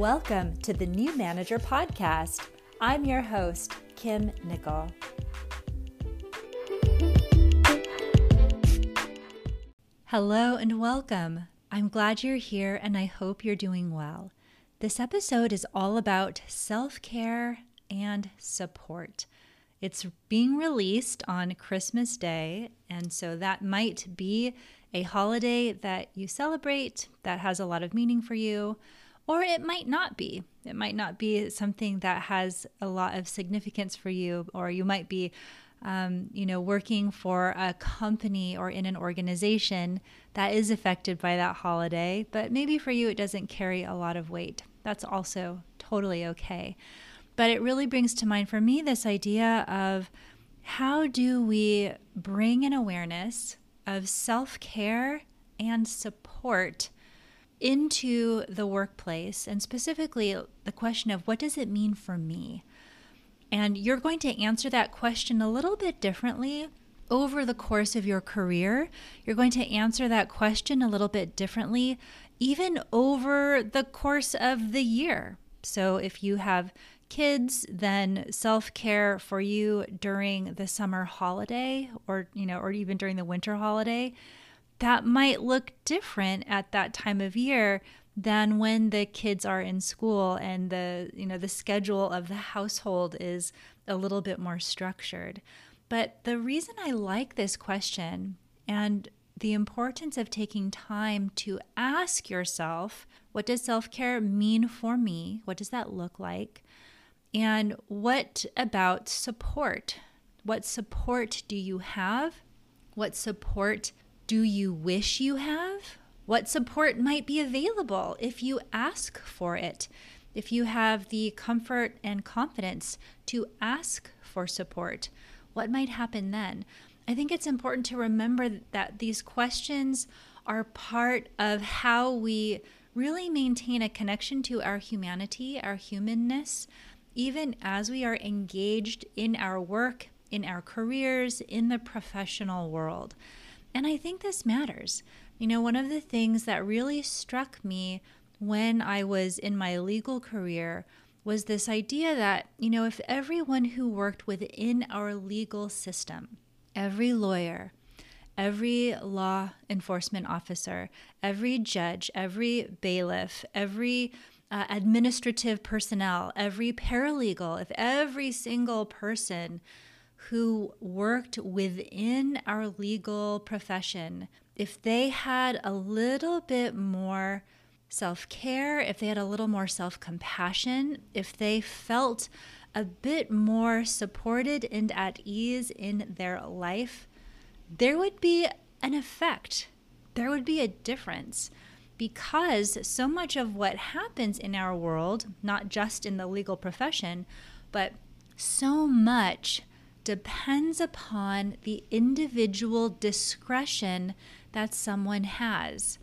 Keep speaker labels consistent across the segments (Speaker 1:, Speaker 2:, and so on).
Speaker 1: Welcome to the New Manager Podcast. I'm your host, Kim Nicol. Hello and welcome. I'm glad you're here and I hope you're doing well. This episode is all about self care and support. It's being released on Christmas Day, and so that might be a holiday that you celebrate that has a lot of meaning for you, or it might not be. It might not be something that has a lot of significance for you, or you might be um, you know, working for a company or in an organization that is affected by that holiday, but maybe for you it doesn't carry a lot of weight. That's also totally okay. But it really brings to mind for me this idea of how do we bring an awareness of self care and support into the workplace, and specifically the question of what does it mean for me? And you're going to answer that question a little bit differently over the course of your career. You're going to answer that question a little bit differently, even over the course of the year. So if you have kids, then self-care for you during the summer holiday or, you know, or even during the winter holiday, that might look different at that time of year than when the kids are in school and the you know the schedule of the household is a little bit more structured. But the reason I like this question and the importance of taking time to ask yourself, what does self-care mean for me? What does that look like? And what about support? What support do you have? What support do you wish you have? what support might be available if you ask for it, if you have the comfort and confidence to ask for support. What might happen then? I think it's important to remember that these questions are part of how we really maintain a connection to our humanity, our humanness, even as we are engaged in our work, in our careers, in the professional world. And I think this matters. You know, one of the things that really struck me when I was in my legal career was this idea that, you know, if everyone who worked within our legal system, every lawyer, every law enforcement officer, every judge, every bailiff, every uh, administrative personnel, every paralegal, if every single person who worked within our legal profession if they had a little bit more self care, if they had a little more self compassion, if they felt a bit more supported and at ease in their life, there would be an effect. There would be a difference because so much of what happens in our world, not just in the legal profession, but so much depends upon the individual discretion that someone has.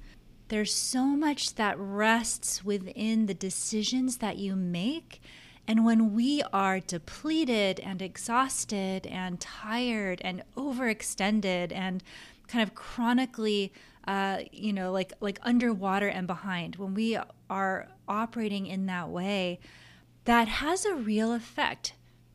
Speaker 1: There's so much that rests within the decisions that you make. And when we are depleted and exhausted and tired and overextended and kind of chronically, uh, you know, like like underwater and behind, when we are operating in that way, that has a real effect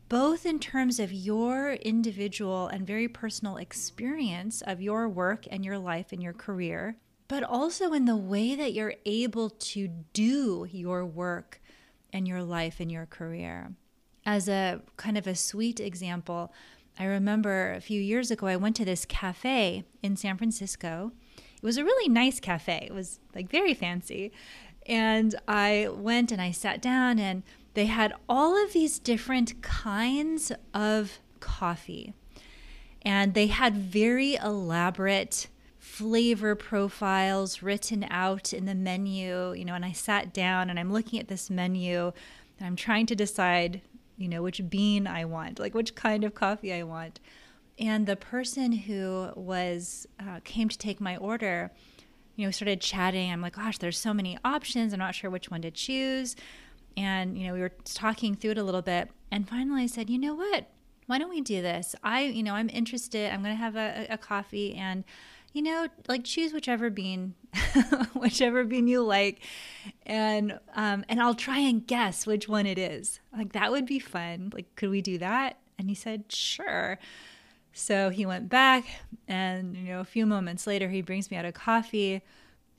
Speaker 1: both in terms of your individual and very personal experience of your work and your life and your career, but also in the way that you're able to do your work and your life and your career. As a kind of a sweet example, I remember a few years ago, I went to this cafe in San Francisco. It was a really nice cafe, it was like very fancy. And I went and I sat down and they had all of these different kinds of coffee, and they had very elaborate flavor profiles written out in the menu. You know, and I sat down and I'm looking at this menu and I'm trying to decide, you know, which bean I want, like which kind of coffee I want. And the person who was uh, came to take my order, you know, started chatting. I'm like, gosh, there's so many options. I'm not sure which one to choose. And, you know, we were talking through it a little bit. And finally I said, you know what? Why don't we do this? I, you know, I'm interested. I'm going to have a, a coffee and, you know, like choose whichever bean, whichever bean you like, and um, and I'll try and guess which one it is. Like that would be fun. Like, could we do that? And he said, sure. So he went back, and you know, a few moments later, he brings me out a coffee.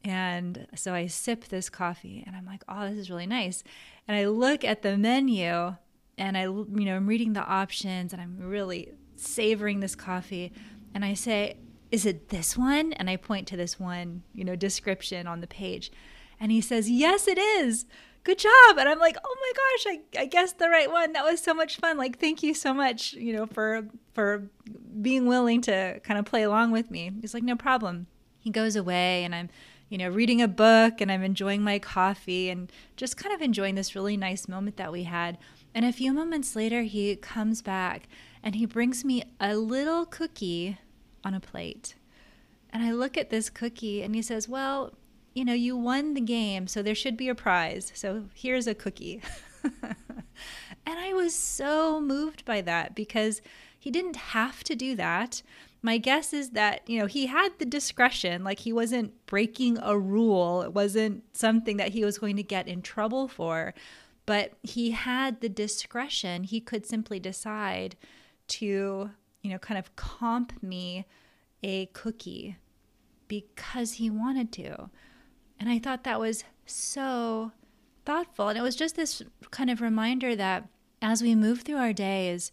Speaker 1: And so I sip this coffee and I'm like, oh, this is really nice. And I look at the menu and I, you know, I'm reading the options and I'm really savoring this coffee. And I say, is it this one? And I point to this one, you know, description on the page. And he says, yes, it is. Good job. And I'm like, oh my gosh, I, I guessed the right one. That was so much fun. Like, thank you so much, you know, for, for being willing to kind of play along with me. He's like, no problem. He goes away and I'm, you know, reading a book and I'm enjoying my coffee and just kind of enjoying this really nice moment that we had. And a few moments later, he comes back and he brings me a little cookie on a plate. And I look at this cookie and he says, Well, you know, you won the game, so there should be a prize. So here's a cookie. and I was so moved by that because he didn't have to do that. My guess is that, you know, he had the discretion, like he wasn't breaking a rule. It wasn't something that he was going to get in trouble for but he had the discretion. He could simply decide to, you know, kind of comp me a cookie because he wanted to. And I thought that was so thoughtful. And it was just this kind of reminder that as we move through our days,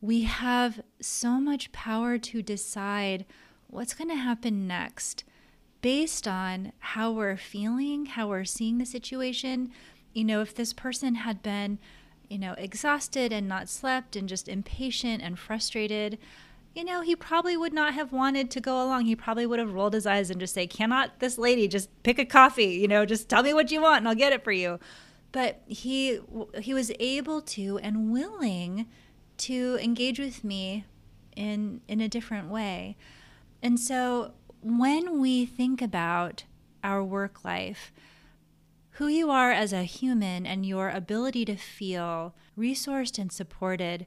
Speaker 1: we have so much power to decide what's going to happen next based on how we're feeling, how we're seeing the situation, you know, if this person had been, you know, exhausted and not slept and just impatient and frustrated, you know, he probably would not have wanted to go along. He probably would have rolled his eyes and just say, "Cannot this lady just pick a coffee? You know, just tell me what you want and I'll get it for you." But he he was able to and willing to engage with me in in a different way. And so when we think about our work life, who you are as a human and your ability to feel resourced and supported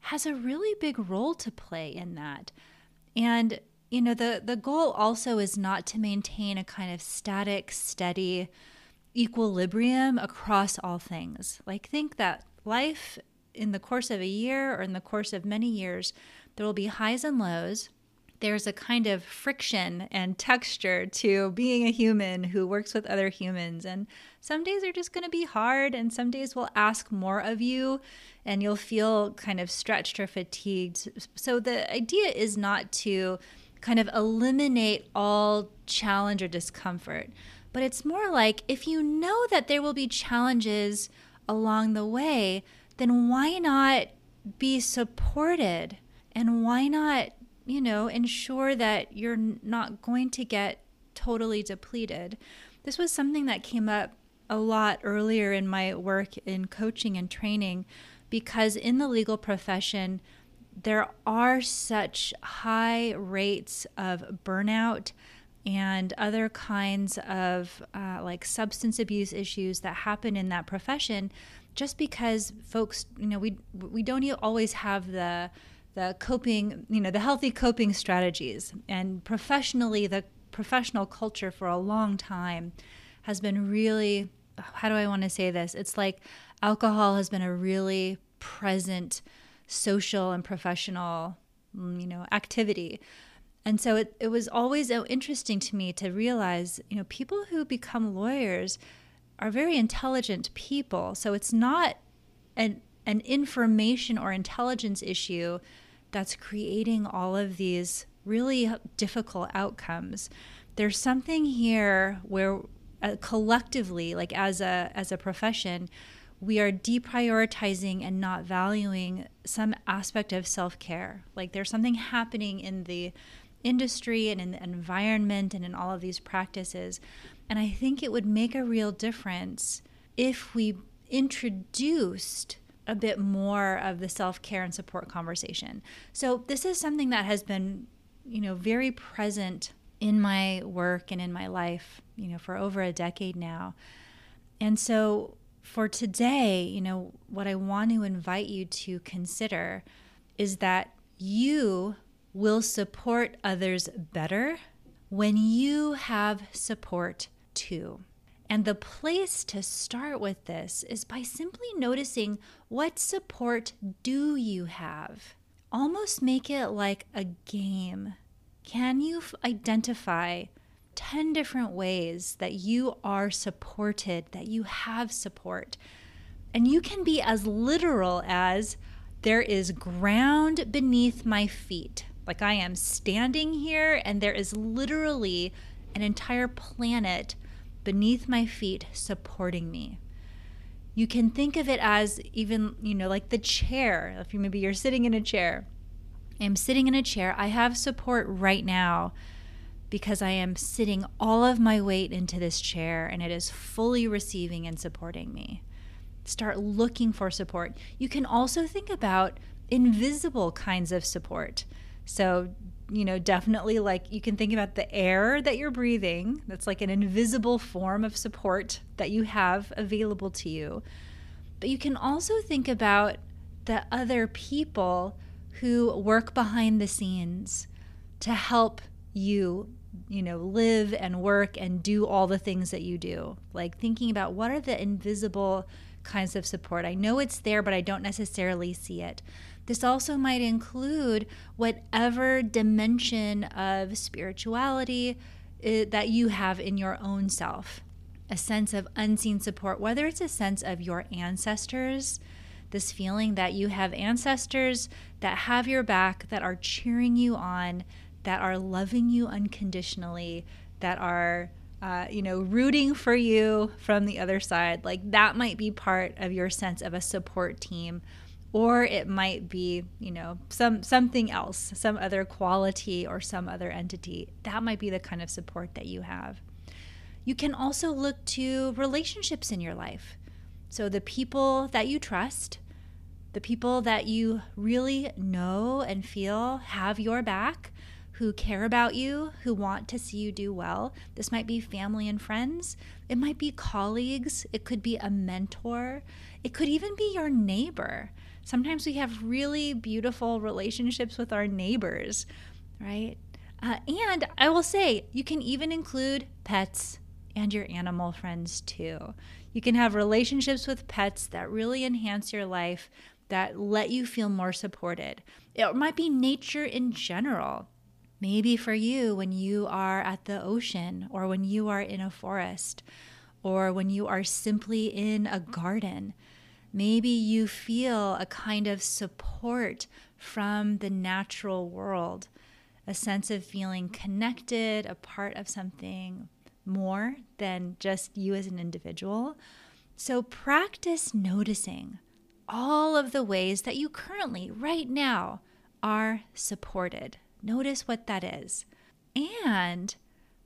Speaker 1: has a really big role to play in that. And you know the the goal also is not to maintain a kind of static steady equilibrium across all things. Like think that life in the course of a year or in the course of many years there will be highs and lows there's a kind of friction and texture to being a human who works with other humans. And some days are just going to be hard, and some days will ask more of you, and you'll feel kind of stretched or fatigued. So the idea is not to kind of eliminate all challenge or discomfort, but it's more like if you know that there will be challenges along the way, then why not be supported? And why not you know, ensure that you're not going to get totally depleted. This was something that came up a lot earlier in my work in coaching and training because in the legal profession, there are such high rates of burnout and other kinds of uh, like substance abuse issues that happen in that profession just because folks you know we we don't always have the the coping, you know, the healthy coping strategies. And professionally, the professional culture for a long time has been really, how do I want to say this? It's like alcohol has been a really present social and professional, mm, you know, activity. And so it, it was always interesting to me to realize, you know, people who become lawyers are very intelligent people. So it's not an, an information or intelligence issue that's creating all of these really difficult outcomes. There's something here where uh, collectively, like as a as a profession, we are deprioritizing and not valuing some aspect of self-care. Like there's something happening in the industry and in the environment and in all of these practices. And I think it would make a real difference if we introduced a bit more of the self-care and support conversation. So this is something that has been, you know, very present in my work and in my life, you know, for over a decade now. And so for today, you know, what I want to invite you to consider is that you will support others better when you have support too. And the place to start with this is by simply noticing what support do you have? Almost make it like a game. Can you f- identify 10 different ways that you are supported, that you have support? And you can be as literal as there is ground beneath my feet. Like I am standing here, and there is literally an entire planet beneath my feet supporting me. You can think of it as even, you know, like the chair. If you maybe you're sitting in a chair. I'm sitting in a chair. I have support right now because I am sitting all of my weight into this chair and it is fully receiving and supporting me. Start looking for support. You can also think about invisible kinds of support. So, you know, definitely like you can think about the air that you're breathing. That's like an invisible form of support that you have available to you. But you can also think about the other people who work behind the scenes to help you, you know, live and work and do all the things that you do. Like thinking about what are the invisible kinds of support. I know it's there, but I don't necessarily see it. This also might include whatever dimension of spirituality uh, that you have in your own self. A sense of unseen support, whether it's a sense of your ancestors, this feeling that you have ancestors that have your back, that are cheering you on, that are loving you unconditionally, that are uh, you know, rooting for you from the other side. Like that might be part of your sense of a support team or it might be you know some something else some other quality or some other entity that might be the kind of support that you have. You can also look to relationships in your life. So the people that you trust the people that you really know and feel have your back who care about you, who want to see you do well. This might be family and friends, it might be colleagues, it could be a mentor, it could even be your neighbor. Sometimes we have really beautiful relationships with our neighbors, right? Uh, and I will say, you can even include pets and your animal friends too. You can have relationships with pets that really enhance your life, that let you feel more supported. It might be nature in general. Maybe for you, when you are at the ocean, or when you are in a forest, or when you are simply in a garden, Maybe you feel a kind of support from the natural world, a sense of feeling connected, a part of something more than just you as an individual. So practice noticing all of the ways that you currently, right now, are supported. Notice what that is. And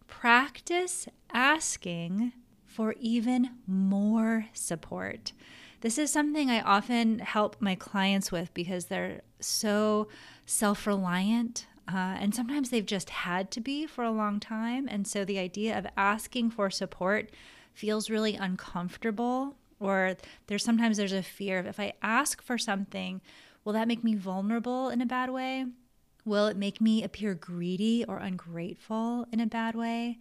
Speaker 1: practice asking for even more support. This is something I often help my clients with because they're so self reliant. Uh, and sometimes they've just had to be for a long time. And so the idea of asking for support feels really uncomfortable. Or there's sometimes there's a fear of if I ask for something, will that make me vulnerable in a bad way? Will it make me appear greedy or ungrateful in a bad way?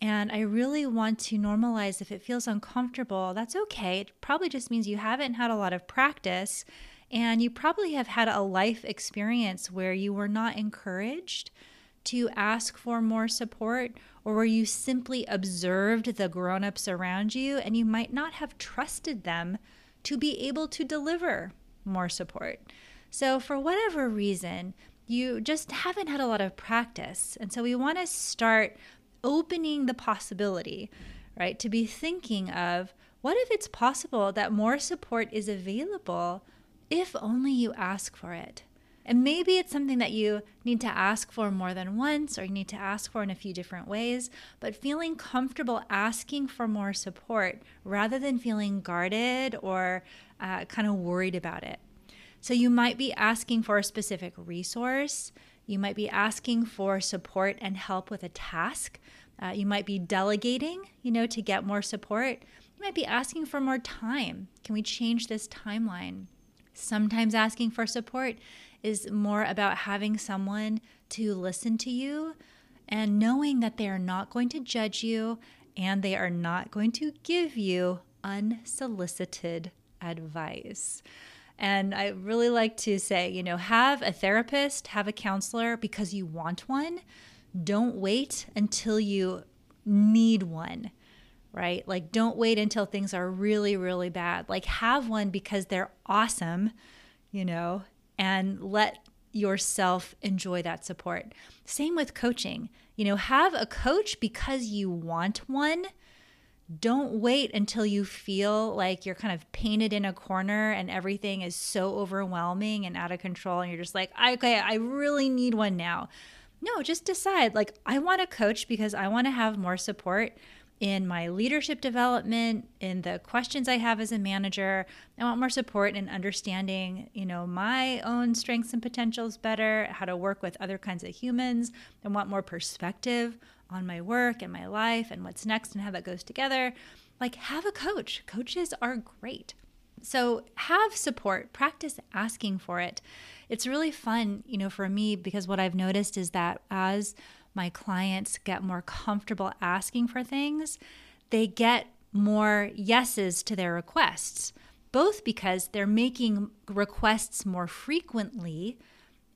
Speaker 1: And I really want to normalize if it feels uncomfortable, that's okay. It probably just means you haven't had a lot of practice and you probably have had a life experience where you were not encouraged to ask for more support or where you simply observed the grown-ups around you and you might not have trusted them to be able to deliver more support. So for whatever reason, you just haven't had a lot of practice. And so we want to start opening the possibility, right? To be thinking of what if it's possible that more support is available if only you ask for it? And maybe it's something that you need to ask for more than once or you need to ask for in a few different ways, but feeling comfortable asking for more support rather than feeling guarded or uh, kind of worried about it. So you might be asking for a specific resource. You might be asking for support and help with a task. Uh, you might be delegating, you know, to get more support. You might be asking for more time. Can we change this timeline? Sometimes asking for support is more about having someone to listen to you and knowing that they are not going to judge you and they are not going to give you unsolicited advice. And I really like to say, you know, have a therapist, have a counselor because you want one. Don't wait until you need one, right? Like, don't wait until things are really, really bad. Like, have one because they're awesome, you know, and let yourself enjoy that support. Same with coaching. You know, have a coach because you want one don't wait until you feel like you're kind of painted in a corner and everything is so overwhelming and out of control and you're just like okay i really need one now. No just decide like i want a coach because i want to have more support in my leadership development in the questions i have as a manager i want more support in understanding you know my own strengths and potentials better how to work with other kinds of humans i want more perspective on my work and my life and what's next and how that goes together, like have a coach. Coaches are great. So have support, practice asking for it. It's really fun, you know, for me because what I've noticed is that as my clients get more comfortable asking for things, they get more yeses to their requests, both because they're making requests more frequently.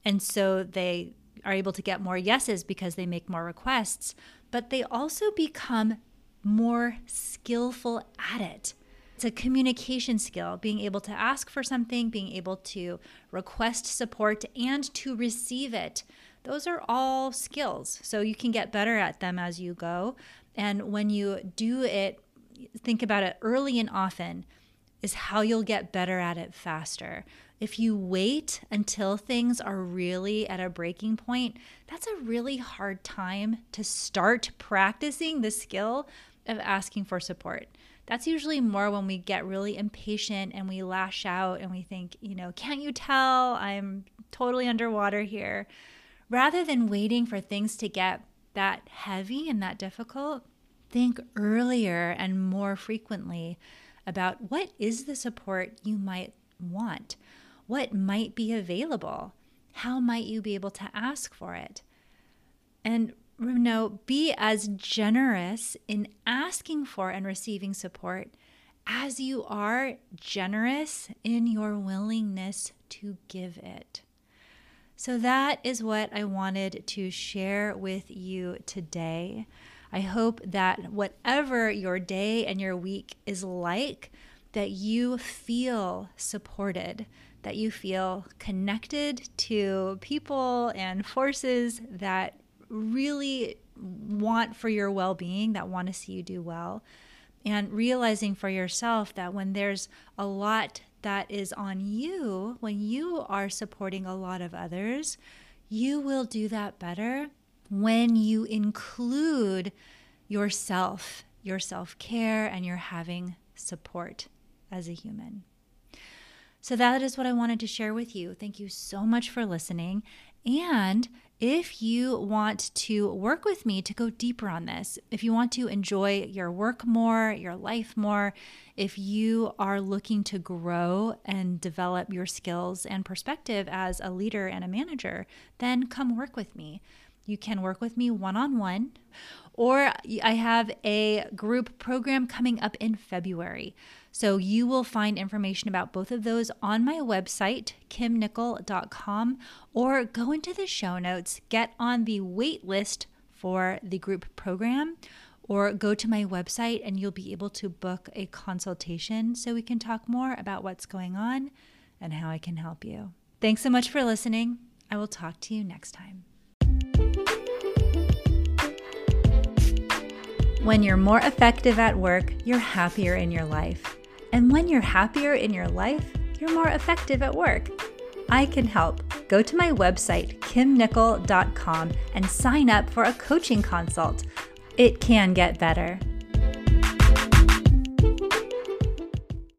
Speaker 1: And so they are able to get more yeses because they make more requests, but they also become more skillful at it. It's a communication skill, being able to ask for something, being able to request support, and to receive it. Those are all skills. So you can get better at them as you go. And when you do it, think about it early and often, is how you'll get better at it faster. If you wait until things are really at a breaking point, that's a really hard time to start practicing the skill of asking for support. That's usually more when we get really impatient and we lash out and we think, you know, can't you tell I'm totally underwater here? Rather than waiting for things to get that heavy and that difficult, think earlier and more frequently about what is the support you might want what might be available? How might you be able to ask for it? And you know, be as generous in asking for and receiving support as you are generous in your willingness to give it. So, that is what I wanted to share with you today. I hope that whatever your day and your week is like, that you feel supported, that you feel connected to people and forces that really want for your well being, that want to see you do well. And realizing for yourself that when there's a lot that is on you, when you are supporting a lot of others, you will do that better when you include yourself, your self care, and your having support as a human. So that is what I wanted to share with you. Thank you so much for listening. And if you want to work with me to go deeper on this, if you want to enjoy your work more, your life more, if you are looking to grow and develop your skills and perspective as a leader and a manager, then come work with me. You can work with me one on one, or I have a group program coming up in February. So you will find information about both of those on my website, kimnicol.com, or go into the show notes, get on the wait list for the group program, or go to my website and you'll be able to book a consultation so we can talk more about what's going on and how I can help you. Thanks so much for listening. I will talk to you next time. When you're more effective at work, you're happier in your life. And when you're happier in your life, you're more effective at work. I can help. Go to my website, kimnicol.com, and sign up for a coaching consult. It can get better.